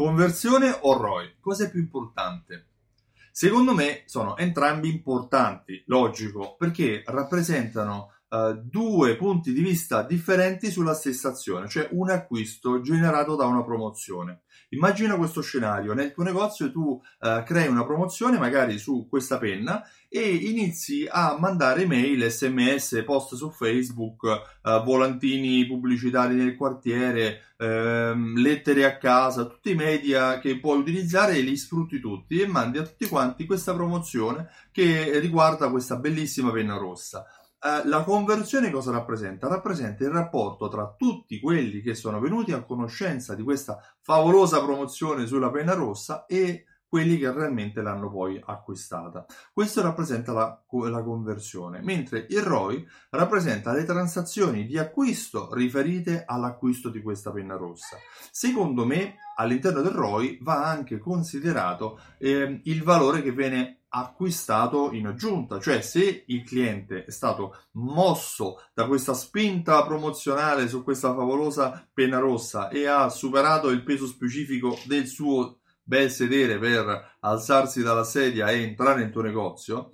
Conversione o ROI? Cosa è più importante? Secondo me sono entrambi importanti, logico, perché rappresentano uh, due punti di vista differenti sulla stessa azione, cioè un acquisto generato da una promozione. Immagina questo scenario, nel tuo negozio tu uh, crei una promozione magari su questa penna e inizi a mandare mail, sms, post su Facebook, uh, volantini pubblicitari nel quartiere, ehm, lettere a casa, tutti i media che puoi utilizzare e li sfrutti tutti e mandi a tutti quanti questa promozione che riguarda questa bellissima penna rossa. Uh, la conversione cosa rappresenta? Rappresenta il rapporto tra tutti quelli che sono venuti a conoscenza di questa favolosa promozione sulla penna rossa e quelli che realmente l'hanno poi acquistata. Questo rappresenta la, la, conversione, mentre il ROI rappresenta le transazioni di acquisto riferite all'acquisto di questa penna rossa. Secondo me, all'interno del ROI va anche considerato eh, il valore che viene acquistato in aggiunta, cioè se il cliente è stato mosso da questa spinta promozionale su questa favolosa penna rossa e ha superato il peso specifico del suo bel sedere per alzarsi dalla sedia e entrare nel tuo negozio,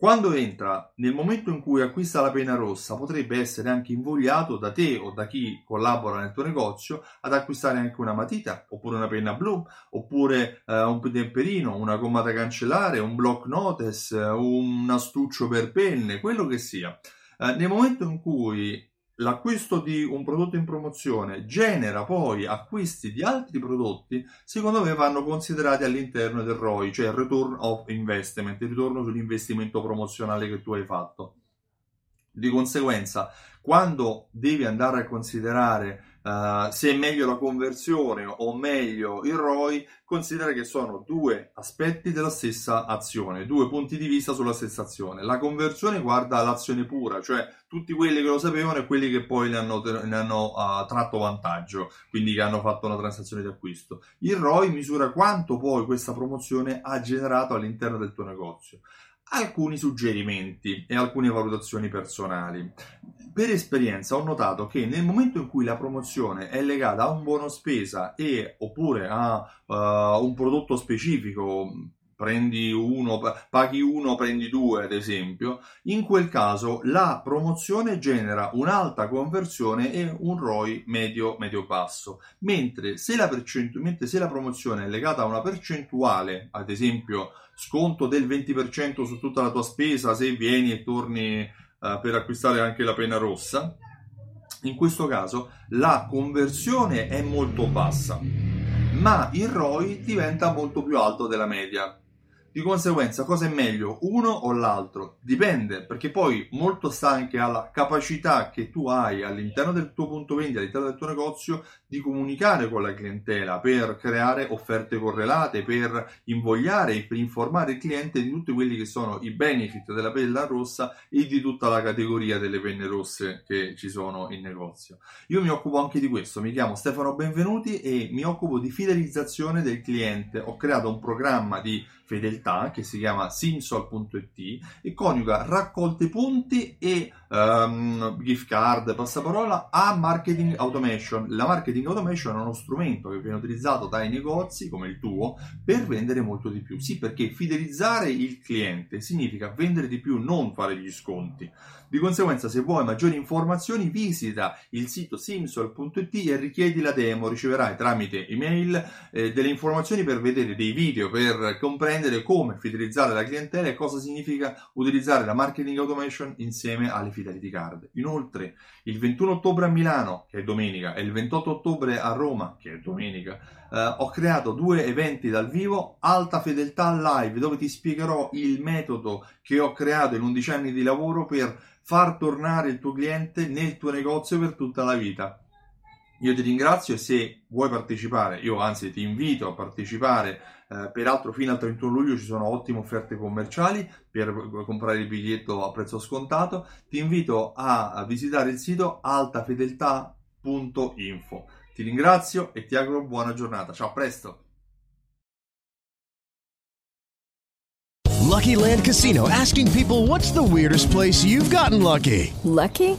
quando entra, nel momento in cui acquista la penna rossa, potrebbe essere anche invogliato da te o da chi collabora nel tuo negozio ad acquistare anche una matita, oppure una penna blu, oppure eh, un temperino, una gomma da cancellare, un block notice, un astuccio per penne, quello che sia. Eh, nel momento in cui l'acquisto di un prodotto in promozione genera poi acquisti di altri prodotti, secondo me vanno considerati all'interno del ROI, cioè il return of investment, il ritorno sull'investimento promozionale che tu hai fatto. Di conseguenza, quando devi andare a considerare uh, se è meglio la conversione o meglio il ROI, considera che sono due aspetti della stessa azione, due punti di vista sulla stessa azione. La conversione guarda l'azione pura, cioè tutti quelli che lo sapevano e quelli che poi ne hanno, ne hanno uh, tratto vantaggio, quindi che hanno fatto una transazione di acquisto. Il ROI misura quanto poi questa promozione ha generato all'interno del tuo negozio alcuni suggerimenti e alcune valutazioni personali. Per esperienza ho notato che nel momento in cui la promozione è legata a un buono spesa e oppure a uh, un prodotto specifico, prendi uno, paghi uno, prendi due, ad esempio, in quel caso la promozione genera un'alta conversione e un ROI medio, medio-basso. Mentre se, la percentu- se la promozione è legata a una percentuale, ad esempio sconto del 20% su tutta la tua spesa se vieni e torni uh, per acquistare anche la penna rossa, in questo caso la conversione è molto bassa, ma il ROI diventa molto più alto della media. Di conseguenza, cosa è meglio, uno o l'altro? Dipende, perché poi molto sta anche alla capacità che tu hai all'interno del tuo punto vendita, all'interno del tuo negozio, di comunicare con la clientela per creare offerte correlate, per invogliare e per informare il cliente di tutti quelli che sono i benefit della penna rossa e di tutta la categoria delle penne rosse che ci sono in negozio. Io mi occupo anche di questo, mi chiamo Stefano Benvenuti e mi occupo di fidelizzazione del cliente. Ho creato un programma di fedeltà che si chiama simsol.it e coniuga raccolte punti e um, gift card, passaparola a marketing automation. La marketing automation è uno strumento che viene utilizzato dai negozi come il tuo per vendere molto di più. Sì, perché fidelizzare il cliente significa vendere di più, non fare gli sconti. Di conseguenza, se vuoi maggiori informazioni, visita il sito simsol.it e richiedi la demo. Riceverai tramite email eh, delle informazioni per vedere dei video, per comprendere come fidelizzare la clientela e cosa significa utilizzare la marketing automation insieme alle fidelity card. Inoltre, il 21 ottobre a Milano, che è domenica, e il 28 ottobre a Roma, che è domenica, eh, ho creato due eventi dal vivo, Alta Fedeltà Live, dove ti spiegherò il metodo che ho creato in 11 anni di lavoro per far tornare il tuo cliente nel tuo negozio per tutta la vita. Io ti ringrazio e se vuoi partecipare, io anzi ti invito a partecipare, eh, peraltro fino al 31 luglio ci sono ottime offerte commerciali per comprare il biglietto a prezzo scontato, ti invito a, a visitare il sito altafedeltà.info. Ti ringrazio e ti auguro buona giornata, ciao a presto! Lucky Land Casino asking people what's the weirdest place you've gotten lucky? Lucky?